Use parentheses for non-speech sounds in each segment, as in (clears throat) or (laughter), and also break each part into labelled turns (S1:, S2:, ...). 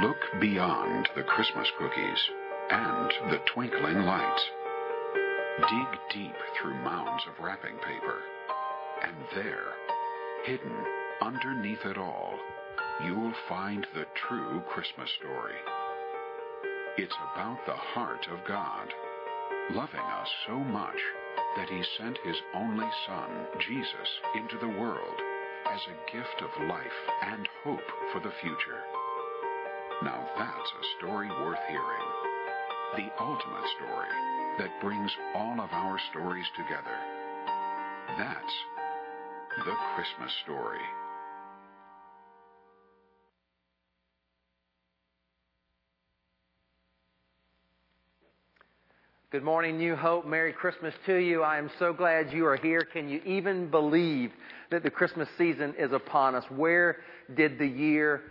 S1: Look beyond the Christmas cookies and the twinkling lights. Dig deep through mounds of wrapping paper. And there, hidden underneath it all, you'll find the true Christmas story. It's about the heart of God, loving us so much that he sent his only Son, Jesus, into the world as a gift of life and hope for the future. Now that's a story worth hearing. The ultimate story that brings all of our stories together. That's the Christmas story.
S2: Good morning, New Hope. Merry Christmas to you. I am so glad you are here. Can you even believe that the Christmas season is upon us? Where did the year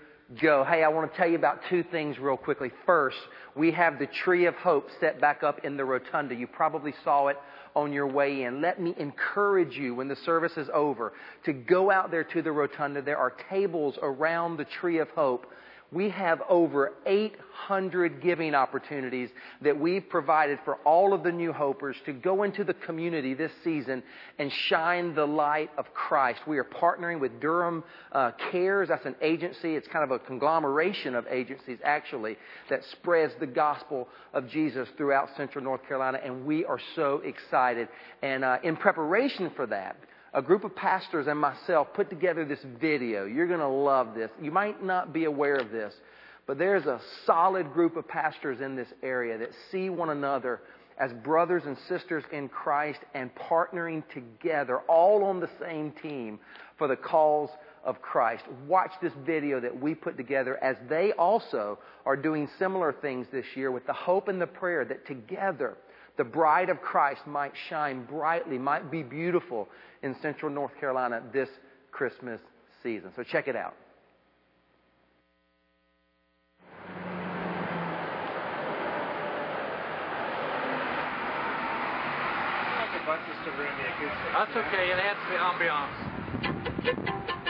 S2: go? Hey, I want to tell you about two things real quickly. First, we have the Tree of Hope set back up in the rotunda. You probably saw it on your way in. Let me encourage you when the service is over to go out there to the rotunda. There are tables around the Tree of Hope we have over 800 giving opportunities that we've provided for all of the new hopers to go into the community this season and shine the light of Christ. We are partnering with Durham uh, Cares. That's an agency. It's kind of a conglomeration of agencies, actually, that spreads the gospel of Jesus throughout Central North Carolina. And we are so excited. And uh, in preparation for that, a group of pastors and myself put together this video. You're going to love this. You might not be aware of this, but there's a solid group of pastors in this area that see one another as brothers and sisters in Christ and partnering together, all on the same team for the cause of Christ. Watch this video that we put together as they also are doing similar things this year with the hope and the prayer that together the bride of Christ might shine brightly, might be beautiful in central North Carolina this Christmas season. So check it out.
S3: That's okay, it adds the ambiance.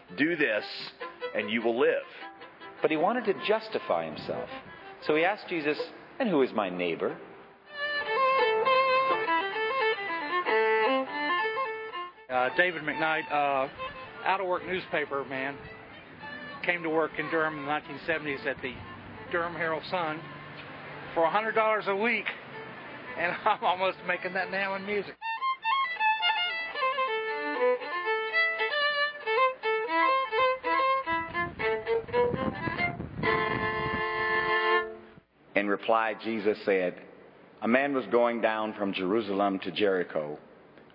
S4: Do this, and you will live.
S5: But he wanted to justify himself. So he asked Jesus, And who is my neighbor?
S3: Uh, David McKnight, uh, out of work newspaper man, came to work in Durham in the 1970s at the Durham Herald Sun for $100 a week, and (laughs) I'm almost making that now in music.
S6: Reply, Jesus said, A man was going down from Jerusalem to Jericho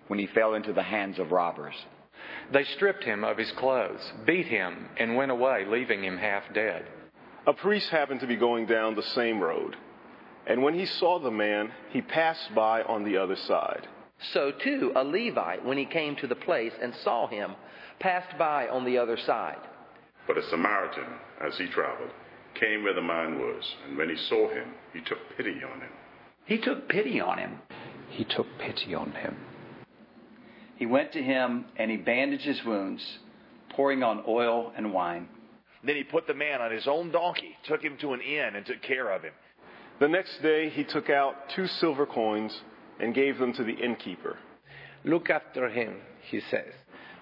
S6: when he fell into the hands of robbers.
S7: They stripped him of his clothes, beat him, and went away, leaving him half dead.
S8: A priest happened to be going down the same road, and when he saw the man, he passed by on the other side.
S2: So too, a Levite, when he came to the place and saw him, passed by on the other side.
S9: But a Samaritan, as he traveled, came where the man was, and when he saw him, he took pity on him.
S10: He took pity on him.
S7: He took pity on him.
S10: He went to him and he bandaged his wounds, pouring on oil and wine.
S4: Then he put the man on his own donkey, took him to an inn, and took care of him.
S8: The next day he took out two silver coins and gave them to the innkeeper.
S5: Look after him, he says.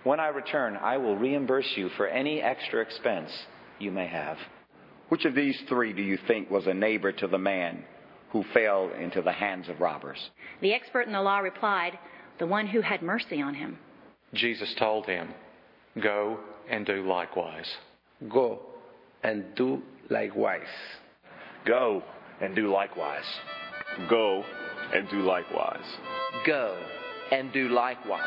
S5: When I return, I will reimburse you for any extra expense you may have.
S6: Which of these three do you think was a neighbor to the man who fell into the hands of robbers?
S11: The expert in the law replied, The one who had mercy on him.
S7: Jesus told him, Go and do likewise.
S5: Go and do likewise.
S4: Go and do likewise.
S8: Go and do likewise.
S2: Go and do likewise.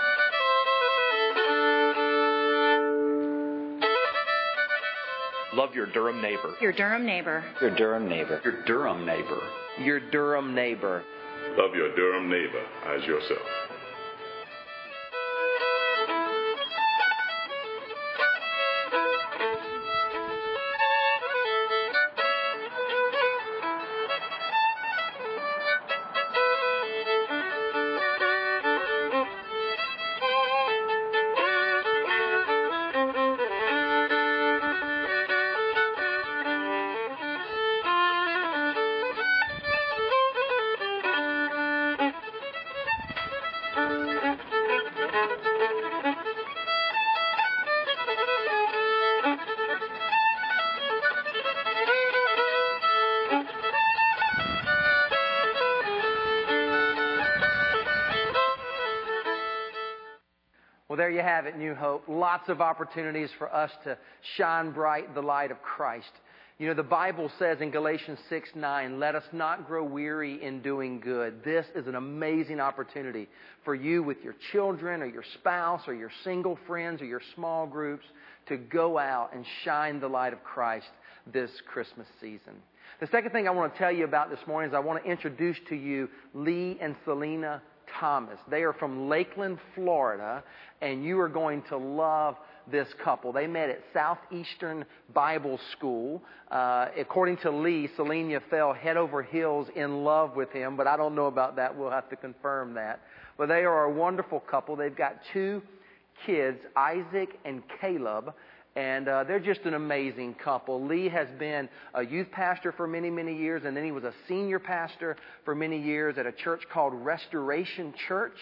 S4: Love your Durham neighbor.
S11: Your Durham neighbor.
S5: Your Durham neighbor.
S10: Your Durham neighbor.
S2: Your Durham neighbor.
S9: Love your Durham neighbor as yourself.
S2: Have it, New Hope. Lots of opportunities for us to shine bright the light of Christ. You know, the Bible says in Galatians 6 9, let us not grow weary in doing good. This is an amazing opportunity for you with your children or your spouse or your single friends or your small groups to go out and shine the light of Christ this Christmas season. The second thing I want to tell you about this morning is I want to introduce to you Lee and Selena Thomas. They are from Lakeland, Florida, and you are going to love this couple. They met at Southeastern Bible School. Uh, according to Lee, Selena fell head over heels in love with him, but I don't know about that. We'll have to confirm that. But they are a wonderful couple. They've got two kids, Isaac and Caleb. And uh, they're just an amazing couple. Lee has been a youth pastor for many, many years, and then he was a senior pastor for many years at a church called Restoration Church.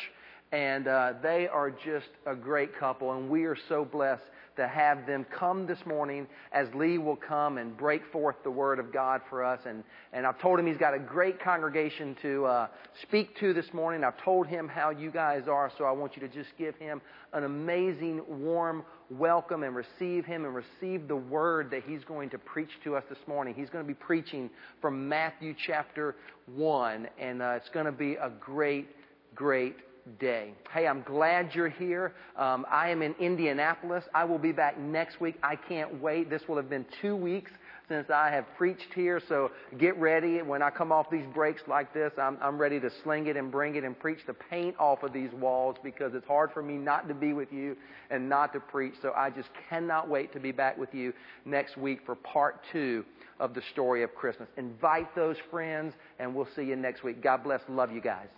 S2: And uh, they are just a great couple, and we are so blessed to have them come this morning as Lee will come and break forth the Word of God for us. And, and I've told him he's got a great congregation to uh, speak to this morning. I've told him how you guys are, so I want you to just give him an amazing, warm welcome and receive him and receive the Word that he's going to preach to us this morning. He's going to be preaching from Matthew chapter 1, and uh, it's going to be a great, great day. Hey, I'm glad you're here. Um, I am in Indianapolis. I will be back next week. I can't wait. This will have been two weeks since I have preached here, so get ready. When I come off these breaks like this, I'm, I'm ready to sling it and bring it and preach the paint off of these walls because it's hard for me not to be with you and not to preach. So I just cannot wait to be back with you next week for part two of the story of Christmas. Invite those friends, and we'll see you next week. God bless. Love you guys.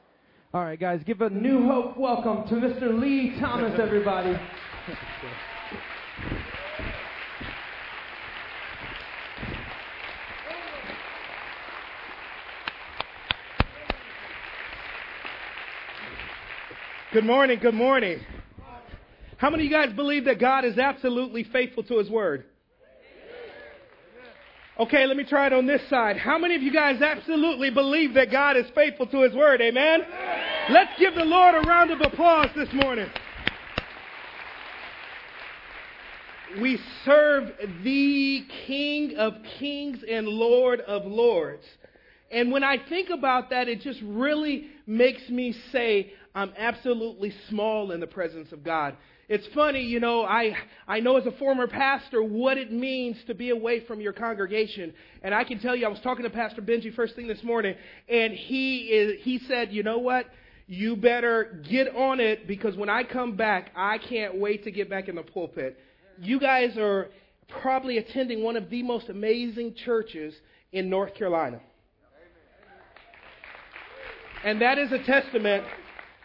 S12: All right, guys, give a new hope welcome to Mr. Lee Thomas, everybody. Good morning, good morning. How many of you guys believe that God is absolutely faithful to His Word? Okay, let me try it on this side. How many of you guys absolutely believe that God is faithful to His Word? Amen? Let's give the Lord a round of applause this morning. We serve the King of Kings and Lord of Lords. And when I think about that, it just really makes me say I'm absolutely small in the presence of God. It's funny, you know, I, I know as a former pastor what it means to be away from your congregation. And I can tell you, I was talking to Pastor Benji first thing this morning, and he, is, he said, you know what? You better get on it because when I come back, I can't wait to get back in the pulpit. You guys are probably attending one of the most amazing churches in North Carolina. And that is a testament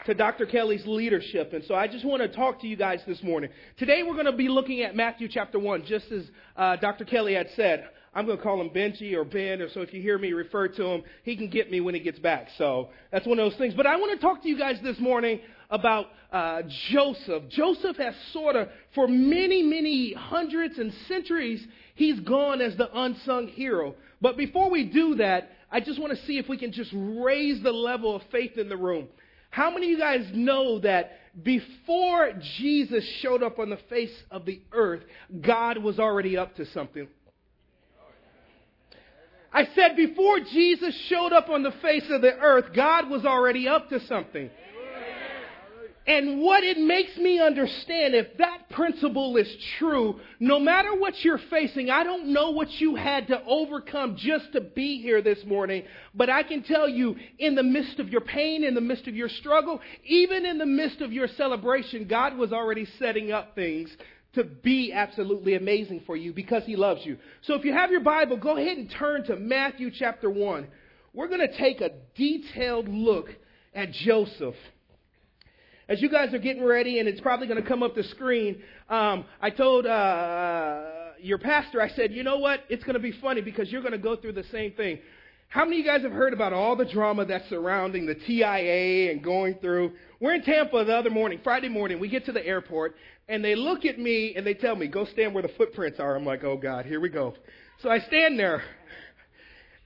S12: to Dr. Kelly's leadership. And so I just want to talk to you guys this morning. Today we're going to be looking at Matthew chapter 1, just as uh, Dr. Kelly had said. I'm going to call him Benji or Ben, or so if you hear me refer to him, he can get me when he gets back. So that's one of those things. But I want to talk to you guys this morning about uh, Joseph. Joseph has sort of, for many, many hundreds and centuries, he's gone as the unsung hero. But before we do that, I just want to see if we can just raise the level of faith in the room. How many of you guys know that before Jesus showed up on the face of the earth, God was already up to something? I said before Jesus showed up on the face of the earth, God was already up to something. And what it makes me understand, if that principle is true, no matter what you're facing, I don't know what you had to overcome just to be here this morning, but I can tell you, in the midst of your pain, in the midst of your struggle, even in the midst of your celebration, God was already setting up things to be absolutely amazing for you because He loves you. So if you have your Bible, go ahead and turn to Matthew chapter 1. We're going to take a detailed look at Joseph. As you guys are getting ready, and it's probably going to come up the screen, um, I told uh, your pastor, I said, you know what? It's going to be funny because you're going to go through the same thing. How many of you guys have heard about all the drama that's surrounding the TSA and going through? We're in Tampa the other morning, Friday morning. We get to the airport, and they look at me and they tell me, go stand where the footprints are. I'm like, oh God, here we go. So I stand there,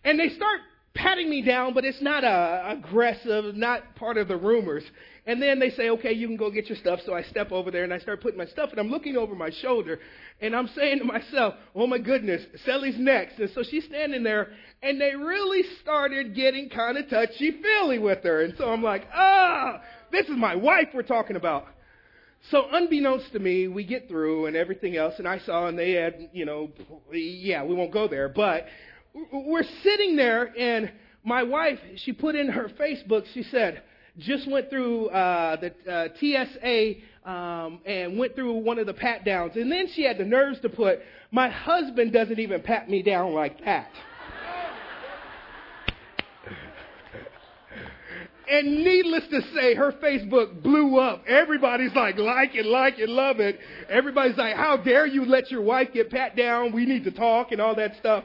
S12: and they start patting me down, but it's not uh, aggressive, not part of the rumors. And then they say, okay, you can go get your stuff. So I step over there and I start putting my stuff, and I'm looking over my shoulder, and I'm saying to myself, oh my goodness, Sally's next. And so she's standing there, and they really started getting kind of touchy feely with her. And so I'm like, ah, this is my wife we're talking about. So unbeknownst to me, we get through and everything else, and I saw, and they had, you know, yeah, we won't go there, but we're sitting there, and my wife, she put in her Facebook, she said, just went through uh, the uh, TSA um, and went through one of the pat downs. And then she had the nerves to put, My husband doesn't even pat me down like that. And needless to say, her Facebook blew up. Everybody's like, like it, like it, love it. Everybody's like, how dare you let your wife get pat down? We need to talk and all that stuff.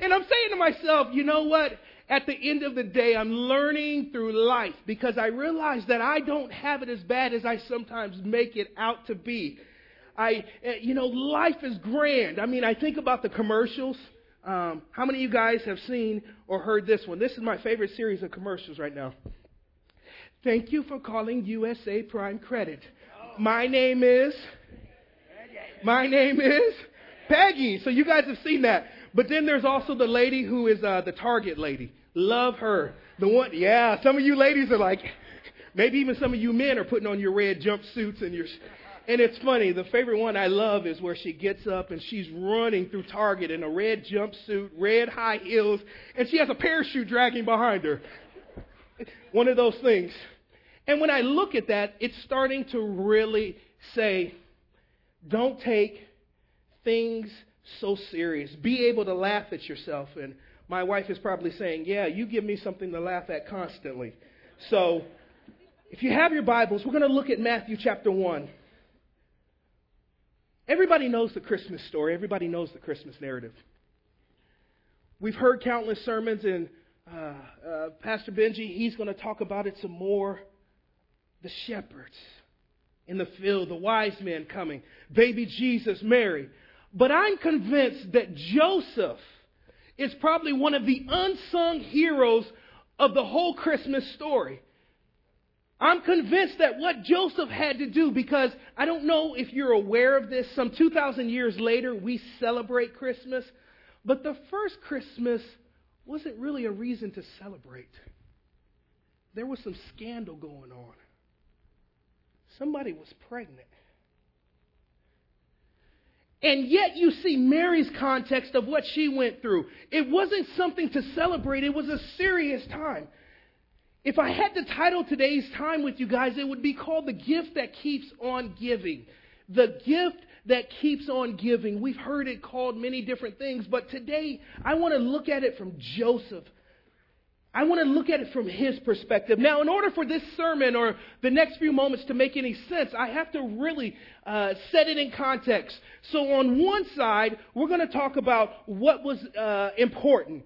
S12: And I'm saying to myself, you know what? At the end of the day, I'm learning through life because I realize that I don't have it as bad as I sometimes make it out to be. I, eh, you know, life is grand. I mean, I think about the commercials. Um, how many of you guys have seen or heard this one? This is my favorite series of commercials right now. Thank you for calling USA Prime Credit. My name is. My name is Peggy. So you guys have seen that. But then there's also the lady who is uh, the Target lady. Love her. The one, yeah, some of you ladies are like, maybe even some of you men are putting on your red jumpsuits and your. And it's funny, the favorite one I love is where she gets up and she's running through Target in a red jumpsuit, red high heels, and she has a parachute dragging behind her. One of those things. And when I look at that, it's starting to really say, don't take things so serious. Be able to laugh at yourself. And my wife is probably saying, Yeah, you give me something to laugh at constantly. So if you have your Bibles, we're going to look at Matthew chapter 1. Everybody knows the Christmas story, everybody knows the Christmas narrative. We've heard countless sermons, and uh, uh, Pastor Benji, he's going to talk about it some more. The shepherds in the field, the wise men coming, baby Jesus, Mary. But I'm convinced that Joseph is probably one of the unsung heroes of the whole Christmas story. I'm convinced that what Joseph had to do, because I don't know if you're aware of this, some 2,000 years later, we celebrate Christmas, but the first Christmas wasn't really a reason to celebrate. There was some scandal going on. Somebody was pregnant. And yet you see Mary's context of what she went through. It wasn't something to celebrate, it was a serious time. If I had to title today's time with you guys, it would be called The Gift That Keeps on Giving. The gift that keeps on giving. We've heard it called many different things, but today I want to look at it from Joseph I want to look at it from his perspective. Now, in order for this sermon or the next few moments to make any sense, I have to really uh, set it in context. So, on one side, we're going to talk about what was uh, important.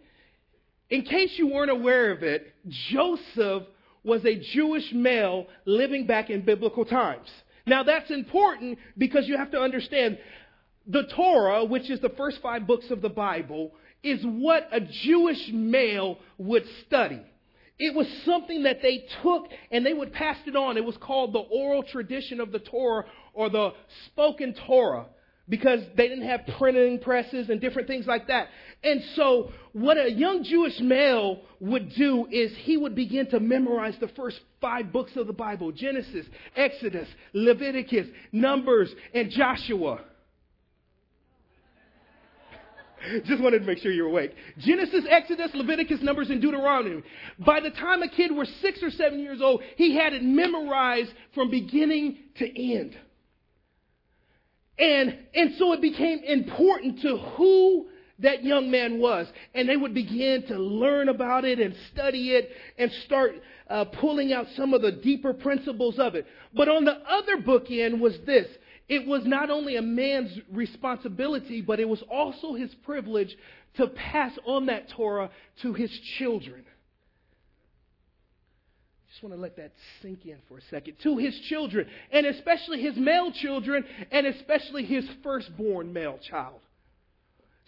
S12: In case you weren't aware of it, Joseph was a Jewish male living back in biblical times. Now, that's important because you have to understand the Torah, which is the first five books of the Bible, is what a Jewish male would study. It was something that they took and they would pass it on. It was called the oral tradition of the Torah or the spoken Torah. because they didn't have printing presses and different things like that. And so, what a young Jewish male would do is he would begin to memorize the first five books of the Bible Genesis, Exodus, Leviticus, Numbers, and Joshua. (laughs) Just wanted to make sure you're awake. Genesis, Exodus, Leviticus, Numbers, and Deuteronomy. By the time a kid was six or seven years old, he had it memorized from beginning to end. And, and so it became important to who that young man was. And they would begin to learn about it and study it and start uh, pulling out some of the deeper principles of it. But on the other bookend was this it was not only a man's responsibility, but it was also his privilege to pass on that Torah to his children. I just want to let that sink in for a second. To his children, and especially his male children, and especially his firstborn male child.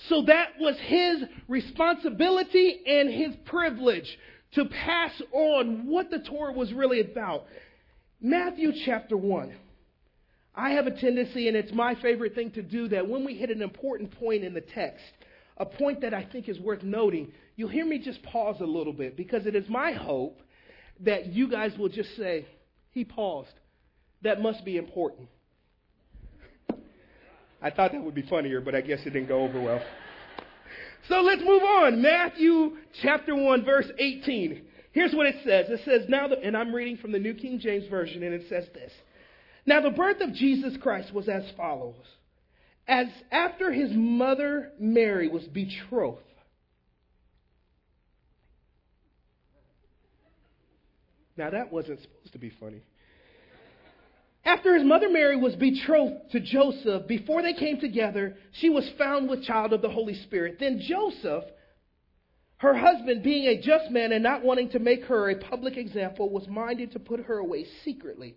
S12: So that was his responsibility and his privilege to pass on what the Torah was really about. Matthew chapter 1. I have a tendency, and it's my favorite thing to do, that when we hit an important point in the text, a point that I think is worth noting, you'll hear me just pause a little bit because it is my hope that you guys will just say, He paused. That must be important. I thought that would be funnier, but I guess it didn't go over well. So let's move on. Matthew chapter 1, verse 18. Here's what it says. It says, now, the, and I'm reading from the New King James Version, and it says this. Now, the birth of Jesus Christ was as follows. As after his mother Mary was betrothed, Now, that wasn't supposed to be funny. After his mother Mary was betrothed to Joseph, before they came together, she was found with child of the Holy Spirit. Then Joseph, her husband, being a just man and not wanting to make her a public example, was minded to put her away secretly.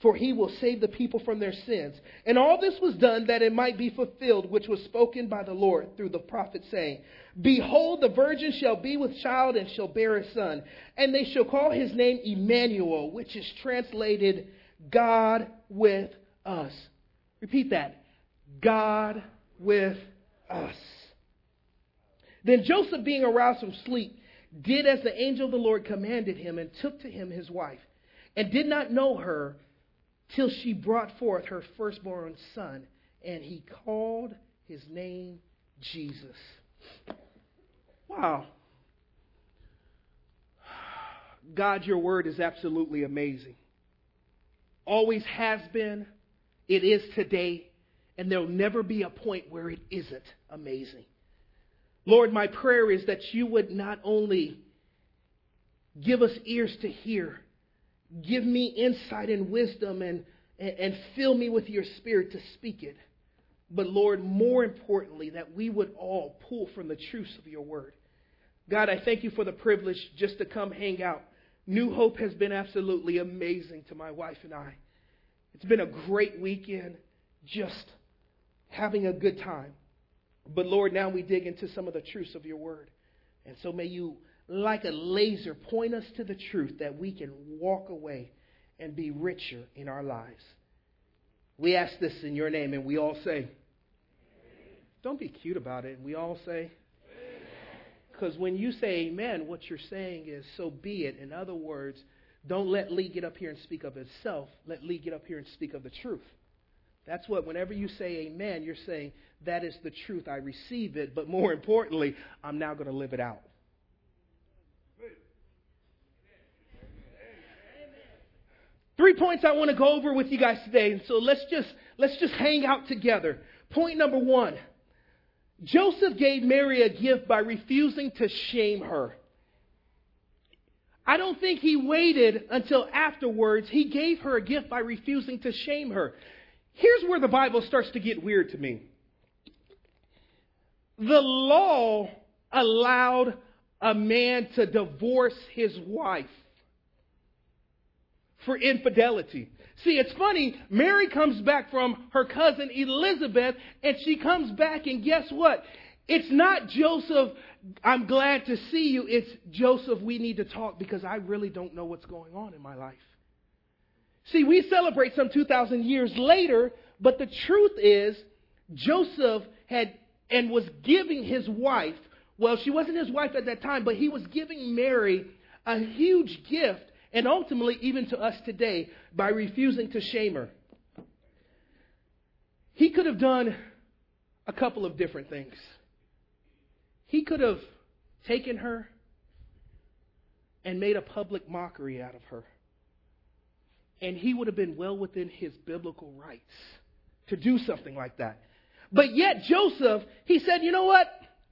S12: for he will save the people from their sins. And all this was done that it might be fulfilled, which was spoken by the Lord through the prophet, saying, Behold, the virgin shall be with child and shall bear a son, and they shall call his name Emmanuel, which is translated God with us. Repeat that God with us. Then Joseph, being aroused from sleep, did as the angel of the Lord commanded him, and took to him his wife, and did not know her till she brought forth her firstborn son, and he called his name Jesus. Wow. God, your word is absolutely amazing. Always has been, it is today, and there'll never be a point where it isn't amazing. Lord, my prayer is that you would not only give us ears to hear, Give me insight and wisdom and, and, and fill me with your spirit to speak it. But Lord, more importantly, that we would all pull from the truths of your word. God, I thank you for the privilege just to come hang out. New Hope has been absolutely amazing to my wife and I. It's been a great weekend, just having a good time. But Lord, now we dig into some of the truths of your word. And so may you like a laser, point us to the truth that we can walk away and be richer in our lives. We ask this in your name, and we all say, don't be cute about it. And we all say, because when you say amen, what you're saying is, so be it. In other words, don't let Lee get up here and speak of himself. Let Lee get up here and speak of the truth. That's what, whenever you say amen, you're saying, that is the truth. I receive it, but more importantly, I'm now going to live it out. Three points I want to go over with you guys today. And So let's just, let's just hang out together. Point number one. Joseph gave Mary a gift by refusing to shame her. I don't think he waited until afterwards. He gave her a gift by refusing to shame her. Here's where the Bible starts to get weird to me. the law allowed a man to divorce his wife for infidelity. See, it's funny. Mary comes back from her cousin Elizabeth, and she comes back, and guess what? It's not Joseph, I'm glad to see you. It's Joseph, we need to talk because I really don't know what's going on in my life. See, we celebrate some 2,000 years later, but the truth is, Joseph had and was giving his wife, well, she wasn't his wife at that time, but he was giving Mary a huge gift, and ultimately, even to us today, by refusing to shame her. He could have done a couple of different things. He could have taken her and made a public mockery out of her. And he would have been well within his biblical rights to do something like that. But yet, Joseph, he said, you know what?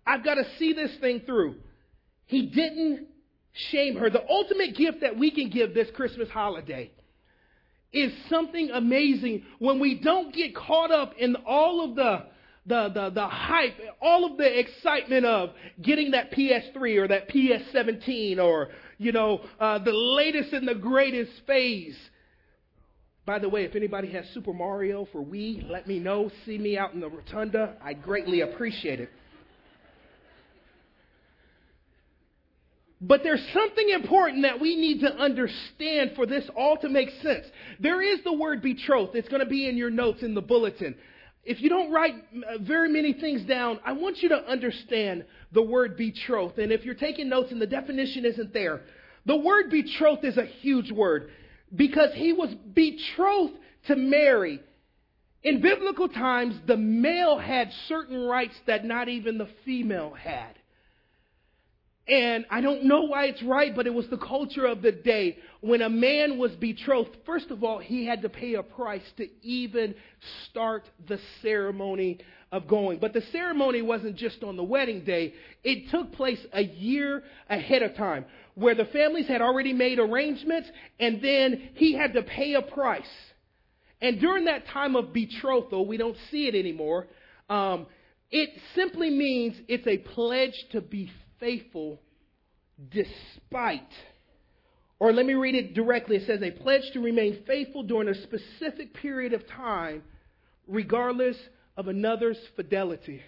S12: I've got to see this thing through. He didn't shame her. The ultimate gift that we can give this Christmas holiday is something amazing when we don't get caught up in all of the the, the, the hype, all of the excitement of getting that PS3 or that PS17 or, you know, uh, the latest and the greatest phase. By the way, if anybody has Super Mario for Wii, let me know. See me out in the rotunda. I greatly appreciate it. But there's something important that we need to understand for this all to make sense. There is the word betrothed. It's going to be in your notes in the bulletin. If you don't write uh, very many things down, I want you to understand the word betrothed. And if you're taking notes and the definition isn't there, the word betrothed is a huge word because he was betrothed to Mary. In biblical times, the male had certain rights that not even the female had. And I don't know why it's right, but it was the culture of the day. When a man was betrothed, first of all, he had to pay a price to even start the ceremony of going. But the ceremony wasn't just on the wedding day, it took place a year ahead of time, where the families had already made arrangements, and then he had to pay a price. And during that time of betrothal, we don't see it anymore. Um, it simply means it's a pledge to be faithful despite. Or let me read it directly. It says, a pledge to remain faithful during a specific period of time, regardless of another's fidelity.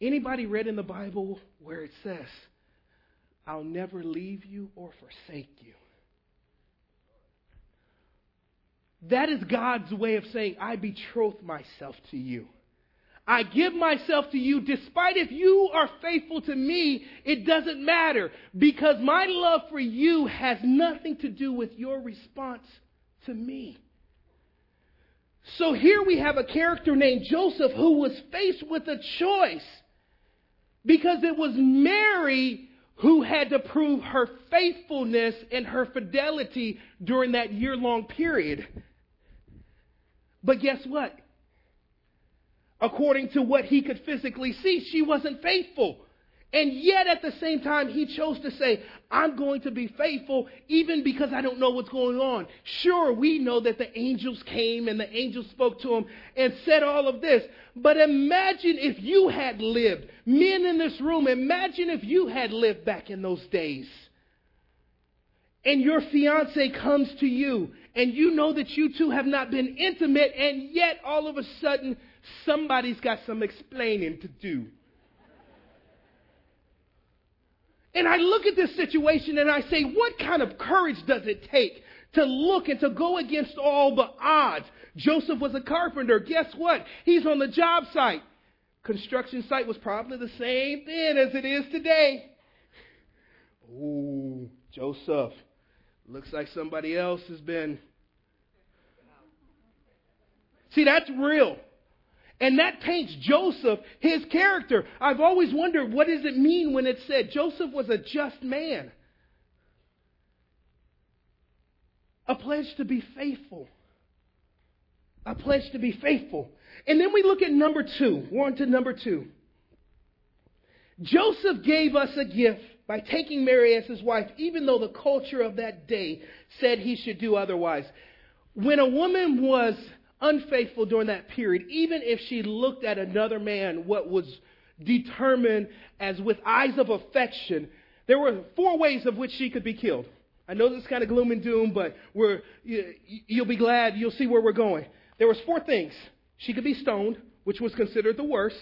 S12: Anybody read in the Bible where it says, I'll never leave you or forsake you? That is God's way of saying, I betroth myself to you. I give myself to you despite if you are faithful to me, it doesn't matter because my love for you has nothing to do with your response to me. So here we have a character named Joseph who was faced with a choice because it was Mary who had to prove her faithfulness and her fidelity during that year long period. But guess what? According to what he could physically see. She wasn't faithful. And yet, at the same time, he chose to say, I'm going to be faithful even because I don't know what's going on. Sure, we know that the angels came and the angels spoke to him and said all of this. But imagine if you had lived, men in this room, imagine if you had lived back in those days. And your fiance comes to you, and you know that you two have not been intimate, and yet all of a sudden, Somebody's got some explaining to do. And I look at this situation and I say, what kind of courage does it take to look and to go against all the odds? Joseph was a carpenter. Guess what? He's on the job site. Construction site was probably the same then as it is today. Ooh, Joseph. Looks like somebody else has been. See, that's real. And that paints Joseph, his character. I've always wondered what does it mean when it said Joseph was a just man? A pledge to be faithful. A pledge to be faithful. And then we look at number two. We're on to number two. Joseph gave us a gift by taking Mary as his wife, even though the culture of that day said he should do otherwise. When a woman was unfaithful during that period, even if she looked at another man, what was determined as with eyes of affection. There were four ways of which she could be killed. I know this is kind of gloom and doom, but we're, you'll be glad. You'll see where we're going. There was four things. She could be stoned, which was considered the worst.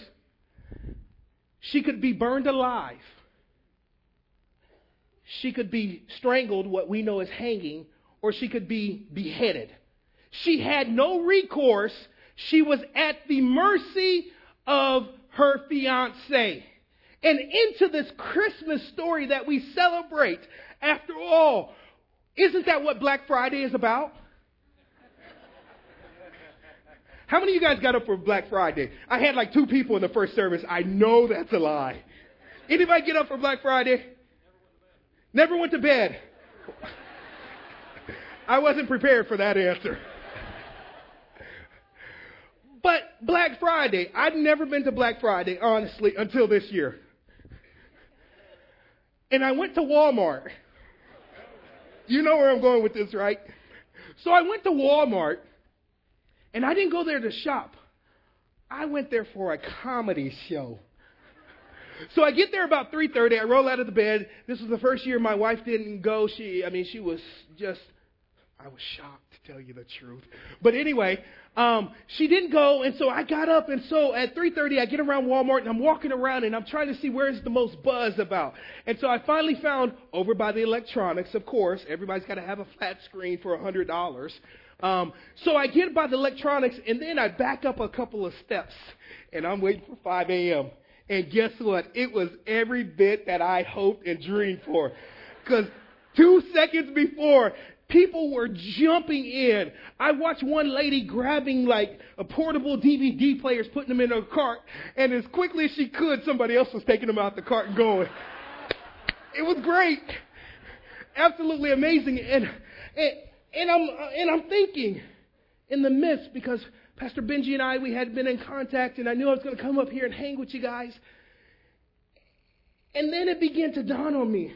S12: She could be burned alive. She could be strangled, what we know as hanging, or she could be beheaded. She had no recourse. She was at the mercy of her fiance. And into this Christmas story that we celebrate, after all, isn't that what Black Friday is about? How many of you guys got up for Black Friday? I had like two people in the first service. I know that's a lie. Anybody get up for Black Friday? Never went to bed. I wasn't prepared for that answer. But Black Friday, I'd never been to Black Friday, honestly, until this year. And I went to Walmart. You know where I'm going with this, right? So I went to Walmart, and I didn't go there to shop. I went there for a comedy show. So I get there about 3:30. I roll out of the bed. This was the first year my wife didn't go. She, I mean, she was just. I was shocked tell you the truth. But anyway, um, she didn't go, and so I got up, and so at 3:30 I get around Walmart, and I'm walking around, and I'm trying to see where's the most buzz about. And so I finally found over by the electronics. Of course, everybody's got to have a flat screen for a hundred dollars. Um, so I get by the electronics, and then I back up a couple of steps, and I'm waiting for 5 a.m. And guess what? It was every bit that I hoped and dreamed for. Because two seconds before, people were jumping in. I watched one lady grabbing like a portable DVD players, putting them in her cart, and as quickly as she could, somebody else was taking them out the cart and going. It was great. Absolutely amazing. And, and, and I'm, and I'm thinking in the midst, because Pastor Benji and I, we had been in contact, and I knew I was going to come up here and hang with you guys. And then it began to dawn on me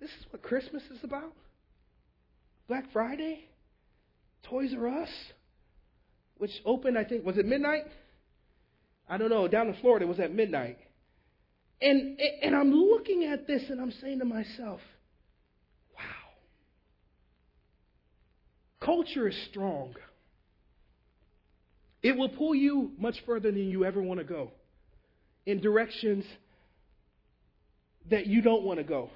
S12: this is what Christmas is about? Black Friday? Toys R Us? Which opened, I think, was it midnight? I don't know. Down in Florida, it was at midnight. And, and I'm looking at this and I'm saying to myself, wow. Culture is strong. It will pull you much further than you ever want to go in directions that you don't want to go.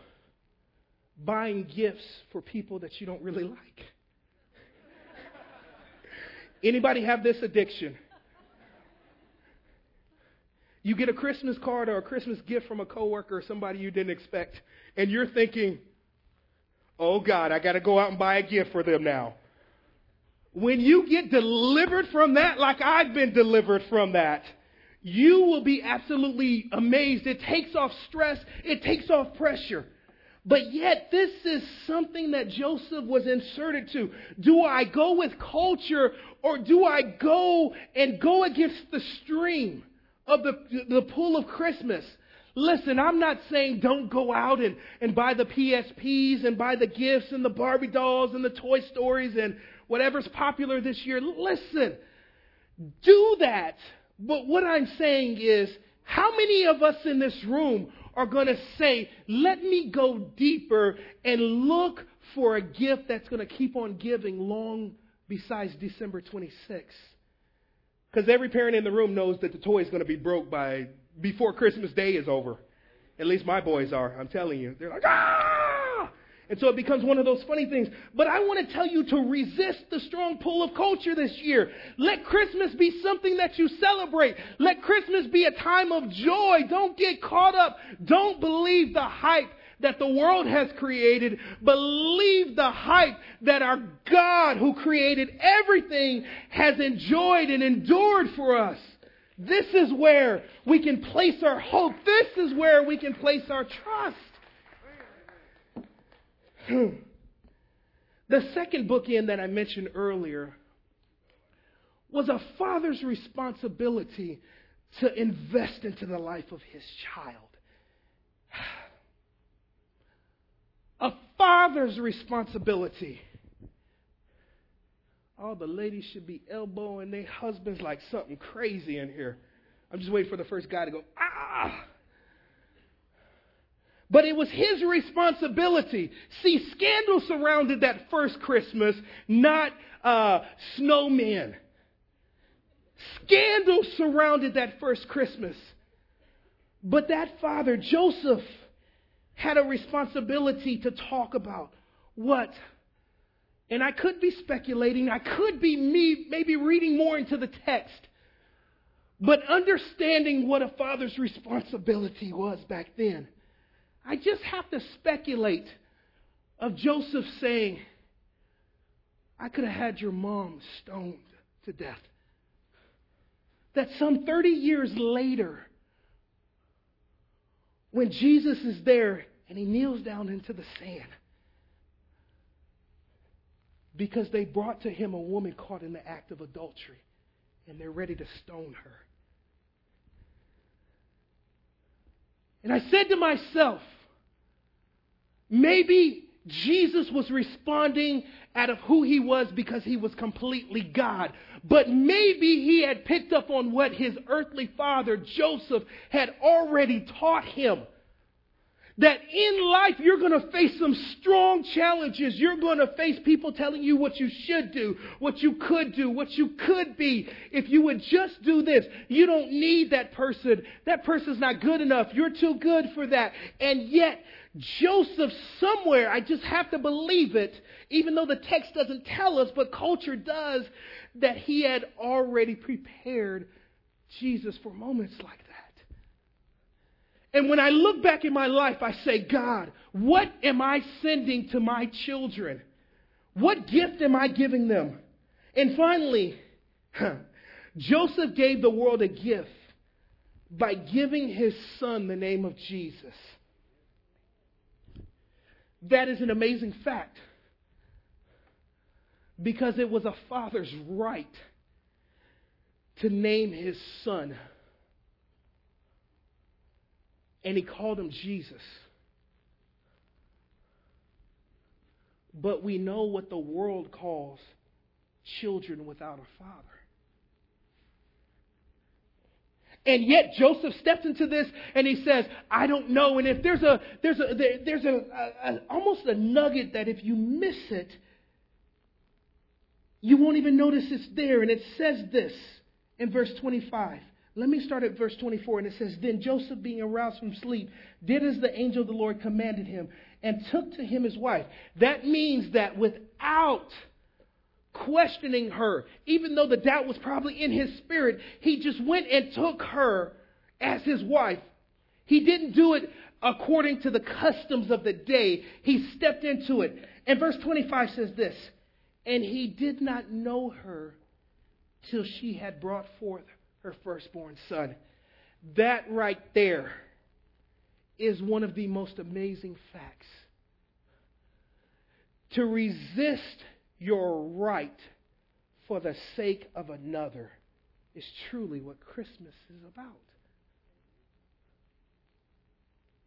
S12: Buying gifts for people that you don't really like. Anybody have this addiction? You get a Christmas card or a Christmas gift from a coworker or somebody you didn't expect, and you're thinking, "Oh God, I got to go out and buy a gift for them now." When you get delivered from that, like I've been delivered from that, you will be absolutely amazed. It takes off stress, it takes off pressure. But yet, this is something that Joseph was inserted to. Do I go with culture or do I go and go against the stream of the, the pool of Christmas? Listen, I'm not saying don't go out and, and buy the PSPs and buy the gifts and the Barbie dolls and the Toy Stories and whatever's popular this year. Listen, do that. But what I'm saying is, how many of us in this room are going to say, let me go deeper and look for a gift that's going to keep on giving long besides December 26th? Because every parent in the room knows that the toy is going to be broke by before Christmas Day is over. At least my boys are. I'm telling you. They're like, ah! And so it becomes one of those funny things. But I want to tell you to resist the strong pull of culture this year. Let Christmas be something that you celebrate. Let Christmas be a time of joy. Don't get caught up. Don't believe the hype that the world has created. Believe the hype that our God, who created everything, has enjoyed and endured for us. This is where we can place our hope. This is where we can place our trust. The second bookend that I mentioned earlier was a father's responsibility to invest into the life of his child. (sighs) A father's responsibility. All the ladies should be elbowing their husbands like something crazy in here. I'm just waiting for the first guy to go, ah. But it was his responsibility. See, scandal surrounded that first Christmas, not uh, snowmen. Scandal surrounded that first Christmas. But that father, Joseph, had a responsibility to talk about what and I could be speculating, I could be me maybe reading more into the text. But understanding what a father's responsibility was back then, I just have to speculate of Joseph saying, I could have had your mom stoned to death. That some 30 years later, when Jesus is there and he kneels down into the sand, because they brought to him a woman caught in the act of adultery and they're ready to stone her. And I said to myself, maybe Jesus was responding out of who he was because he was completely God. But maybe he had picked up on what his earthly father, Joseph, had already taught him that in life you're going to face some strong challenges. You're going to face people telling you what you should do, what you could do, what you could be. If you would just do this, you don't need that person. That person's not good enough. You're too good for that. And yet, Joseph, somewhere, I just have to believe it, even though the text doesn't tell us, but culture does, that he had already prepared Jesus for moments like. And when I look back in my life, I say, God, what am I sending to my children? What gift am I giving them? And finally, huh, (laughs) Joseph gave the world a gift by giving his son the name of Jesus. That is an amazing fact because it was a father's right to name his son and he called him Jesus. But we know what the world calls children without a father. And yet Joseph steps into this and he says, "I don't know." And if there's a there's a there, there's a, a, a almost a nugget that if you miss it, you won't even notice it's there. And it says this in verse 25. Let me start at verse 24, and it says, Then Joseph, being aroused from sleep, did as the angel of the Lord commanded him, and took to him his wife. That means that without questioning her, even though the doubt was probably in his spirit, he just went and took her as his wife. He didn't do it according to the customs of the day, he stepped into it. And verse 25 says this And he did not know her till she had brought forth her firstborn son. That right there is one of the most amazing facts. To resist your right for the sake of another is truly what Christmas is about.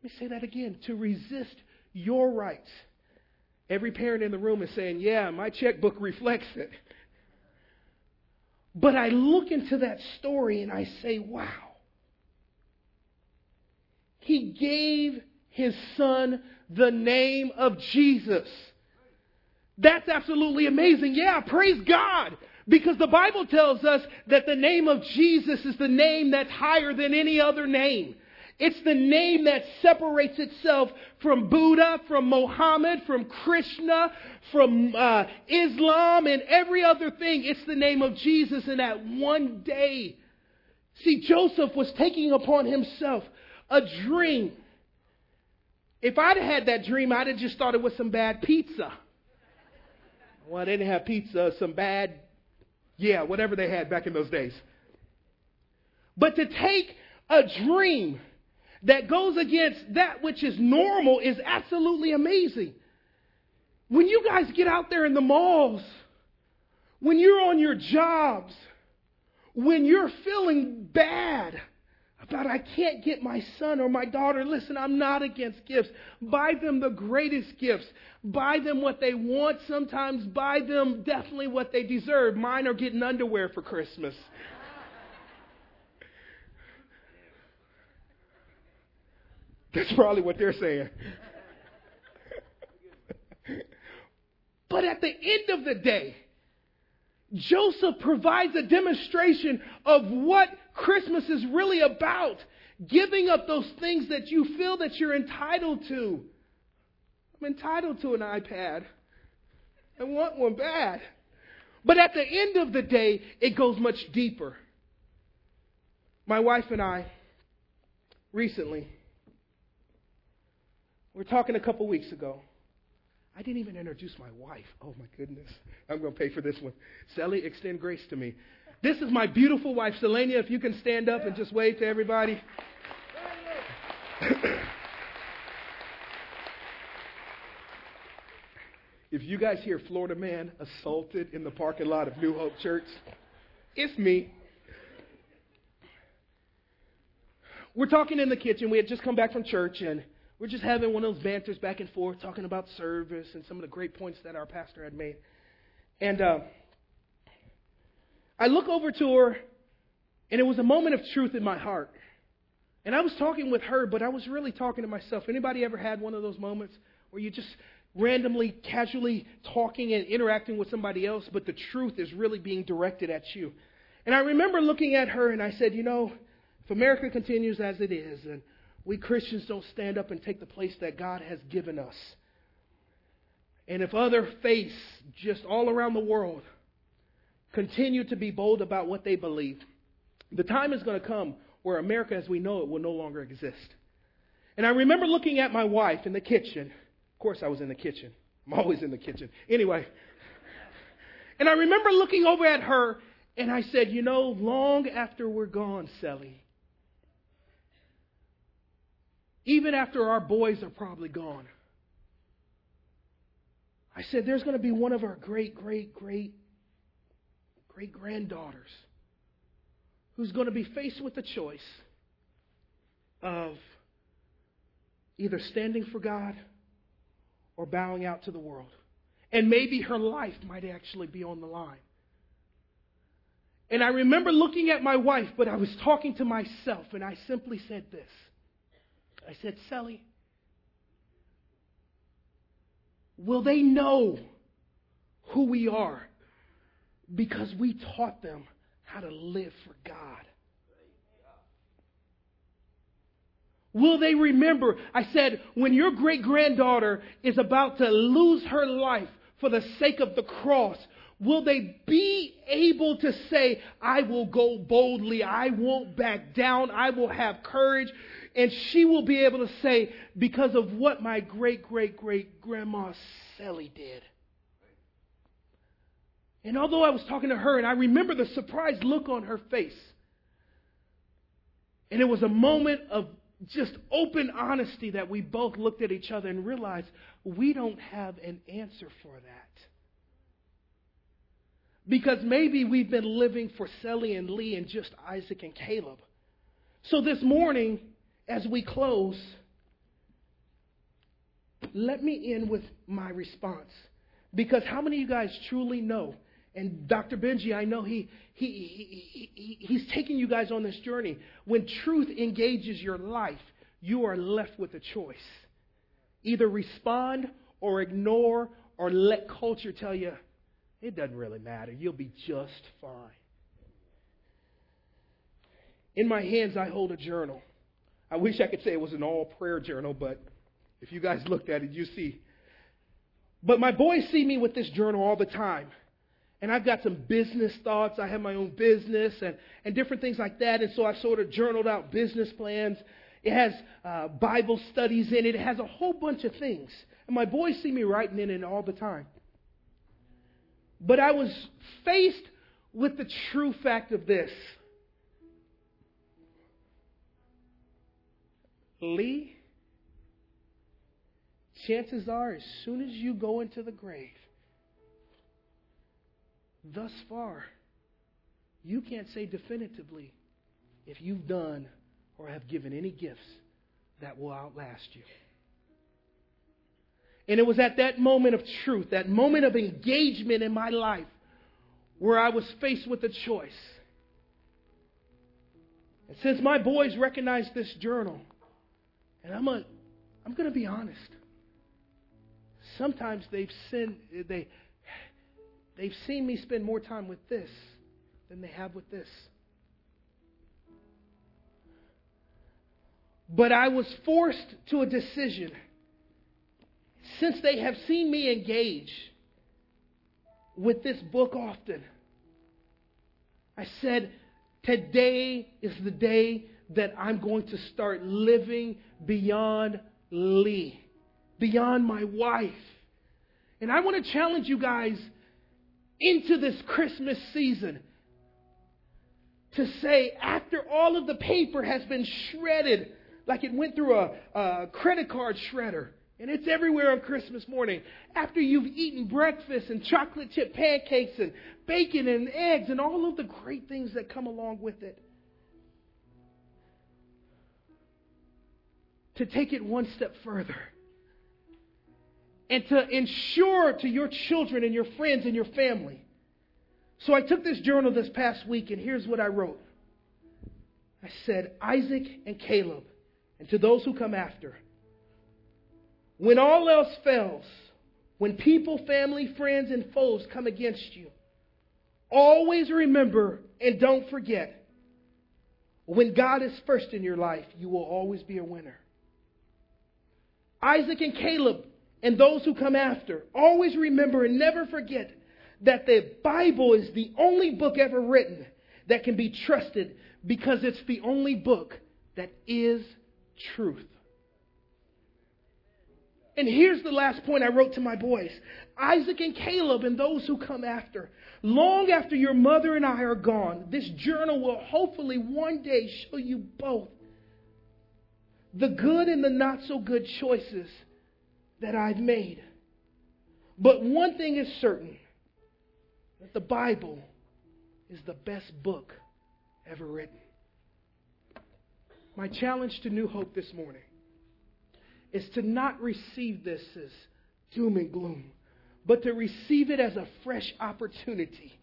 S12: Let me say that again. To resist your rights. Every parent in the room is saying, Yeah, my checkbook reflects it. But I look into that story and I say, wow. He gave his son the name of Jesus. That's absolutely amazing. Yeah, praise God. Because the Bible tells us that the name of Jesus is the name that's higher than any other name. It's the name that separates itself from Buddha, from Mohammed, from Krishna, from uh, Islam, and every other thing. It's the name of Jesus. And that one day, see, Joseph was taking upon himself a dream. If I'd had that dream, I'd have just started with some bad pizza. Well, they didn't have pizza, some bad, yeah, whatever they had back in those days. But to take a dream that goes against that which is normal is absolutely amazing. When you guys get out there in the malls, when you're on your jobs, when you're feeling bad about I can't get my son or my daughter, listen, I'm not against gifts. Buy them the greatest gifts. Buy them what they want. Sometimes buy them definitely what they deserve. Mine are getting underwear for Christmas. That's probably what they're saying. but at the end of the day, Joseph provides a demonstration of what Christmas is really about. Giving up those things that you feel that you're entitled to. I'm entitled to an iPad. I want one bad. But at the end of the day, it goes much deeper. My wife and I recently we were talking a couple weeks ago. I didn't even introduce my wife. Oh my goodness. I'm going to pay for this one. Sally, extend grace to me. This is my beautiful wife, Selenia. If you can stand up and just wave to everybody. (clears throat) if you guys hear Florida man assaulted in the parking lot of New Hope Church, it's me. We're talking in the kitchen. We had just come back from church and we're just having one of those banters back and forth, talking about service and some of the great points that our pastor had made. And uh, I look over to her, and it was a moment of truth in my heart. And I was talking with her, but I was really talking to myself. Anybody ever had one of those moments where you just randomly, casually talking and interacting with somebody else, but the truth is really being directed at you? And I remember looking at her, and I said, you know, if America continues as it is, and we Christians don't stand up and take the place that God has given us. And if other faiths just all around the world continue to be bold about what they believe, the time is going to come where America as we know it will no longer exist. And I remember looking at my wife in the kitchen. Of course, I was in the kitchen. I'm always in the kitchen. Anyway. And I remember looking over at her and I said, You know, long after we're gone, Sally, even after our boys are probably gone. I said, there's going to be one of our great, great, great, great granddaughters who's going to be faced with the choice of either standing for God or bowing out to the world. And maybe her life might actually be on the line. And I remember looking at my wife, but I was talking to myself, and I simply said this I said, Sally, will they know who we are because we taught them how to live for God? Will they remember? I said, when your great granddaughter is about to lose her life for the sake of the cross, will they be able to say, I will go boldly, I won't back down, I will have courage? And she will be able to say, because of what my great great great grandma Sally did. And although I was talking to her, and I remember the surprised look on her face, and it was a moment of just open honesty that we both looked at each other and realized we don't have an answer for that. Because maybe we've been living for Sally and Lee and just Isaac and Caleb. So this morning, as we close, let me end with my response. Because how many of you guys truly know? And Dr. Benji, I know he, he, he, he, he's taking you guys on this journey. When truth engages your life, you are left with a choice. Either respond or ignore or let culture tell you, it doesn't really matter. You'll be just fine. In my hands, I hold a journal. I wish I could say it was an all prayer journal, but if you guys (laughs) looked at it, you see. But my boys see me with this journal all the time. And I've got some business thoughts. I have my own business and, and different things like that. And so I've sort of journaled out business plans. It has uh, Bible studies in it. It has a whole bunch of things. And my boys see me writing in it all the time. But I was faced with the true fact of this Lee, chances are, as soon as you go into the grave, thus far, you can't say definitively if you've done or have given any gifts that will outlast you. And it was at that moment of truth, that moment of engagement in my life, where I was faced with a choice. And since my boys recognized this journal, And I'm a, I'm going to be honest. Sometimes they've seen they they've seen me spend more time with this than they have with this. But I was forced to a decision since they have seen me engage with this book often. I said, Today is the day that I'm going to start living beyond Lee, beyond my wife. And I want to challenge you guys into this Christmas season to say, after all of the paper has been shredded, like it went through a, a credit card shredder, and it's everywhere on Christmas morning. After you've eaten breakfast and chocolate chip pancakes and bacon and eggs and all of the great things that come along with it. To take it one step further and to ensure to your children and your friends and your family. So I took this journal this past week and here's what I wrote. I said, Isaac and Caleb, and to those who come after, when all else fails, when people, family, friends, and foes come against you, always remember and don't forget when God is first in your life, you will always be a winner. Isaac and Caleb and those who come after, always remember and never forget that the Bible is the only book ever written that can be trusted because it's the only book that is truth. And here's the last point I wrote to my boys Isaac and Caleb and those who come after. Long after your mother and I are gone, this journal will hopefully one day show you both the good and the not so good choices that I've made. But one thing is certain that the Bible is the best book ever written. My challenge to New Hope this morning is to not receive this as doom and gloom, but to receive it as a fresh opportunity.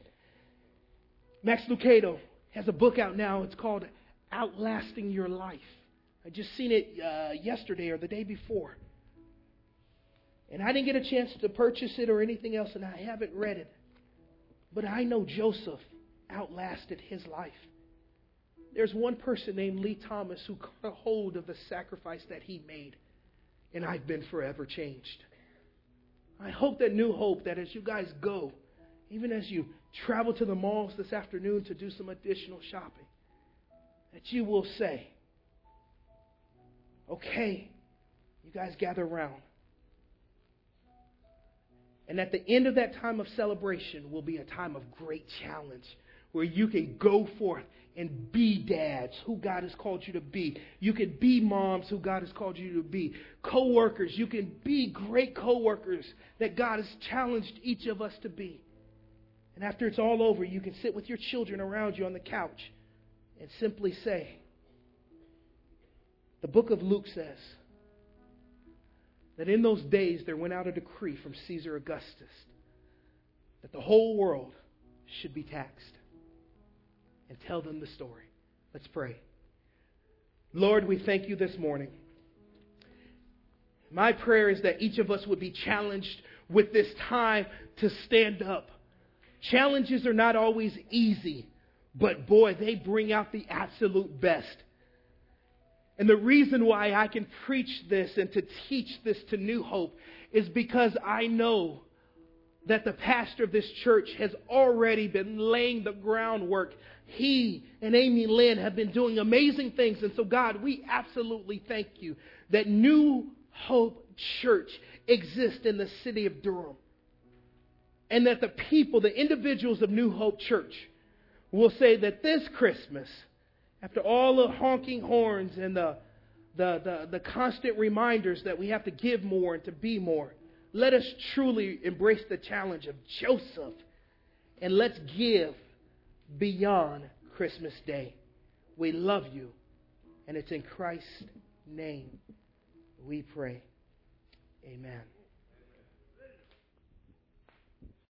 S12: Max Lucado has a book out now. It's called Outlasting Your Life. I just seen it uh, yesterday or the day before. And I didn't get a chance to purchase it or anything else, and I haven't read it. But I know Joseph outlasted his life. There's one person named Lee Thomas who caught a hold of the sacrifice that he made and I've been forever changed. I hope that New Hope, that as you guys go, even as you travel to the malls this afternoon to do some additional shopping, that you will say, okay, you guys gather around. And at the end of that time of celebration will be a time of great challenge where you can go forth and be dads who God has called you to be. You can be moms who God has called you to be. Co-workers, you can be great co-workers that God has challenged each of us to be. And after it's all over, you can sit with your children around you on the couch and simply say, the book of Luke says that in those days there went out a decree from Caesar Augustus that the whole world should be taxed and tell them the story. Let's pray. Lord, we thank you this morning. My prayer is that each of us would be challenged with this time to stand up. Challenges are not always easy, but boy, they bring out the absolute best. And the reason why I can preach this and to teach this to New Hope is because I know that the pastor of this church has already been laying the groundwork he and Amy Lynn have been doing amazing things. And so, God, we absolutely thank you that New Hope Church exists in the city of Durham. And that the people, the individuals of New Hope Church, will say that this Christmas, after all the honking horns and the, the, the, the constant reminders that we have to give more and to be more, let us truly embrace the challenge of Joseph and let's give beyond Christmas Day. We love you, and it's in Christ's name we pray. Amen.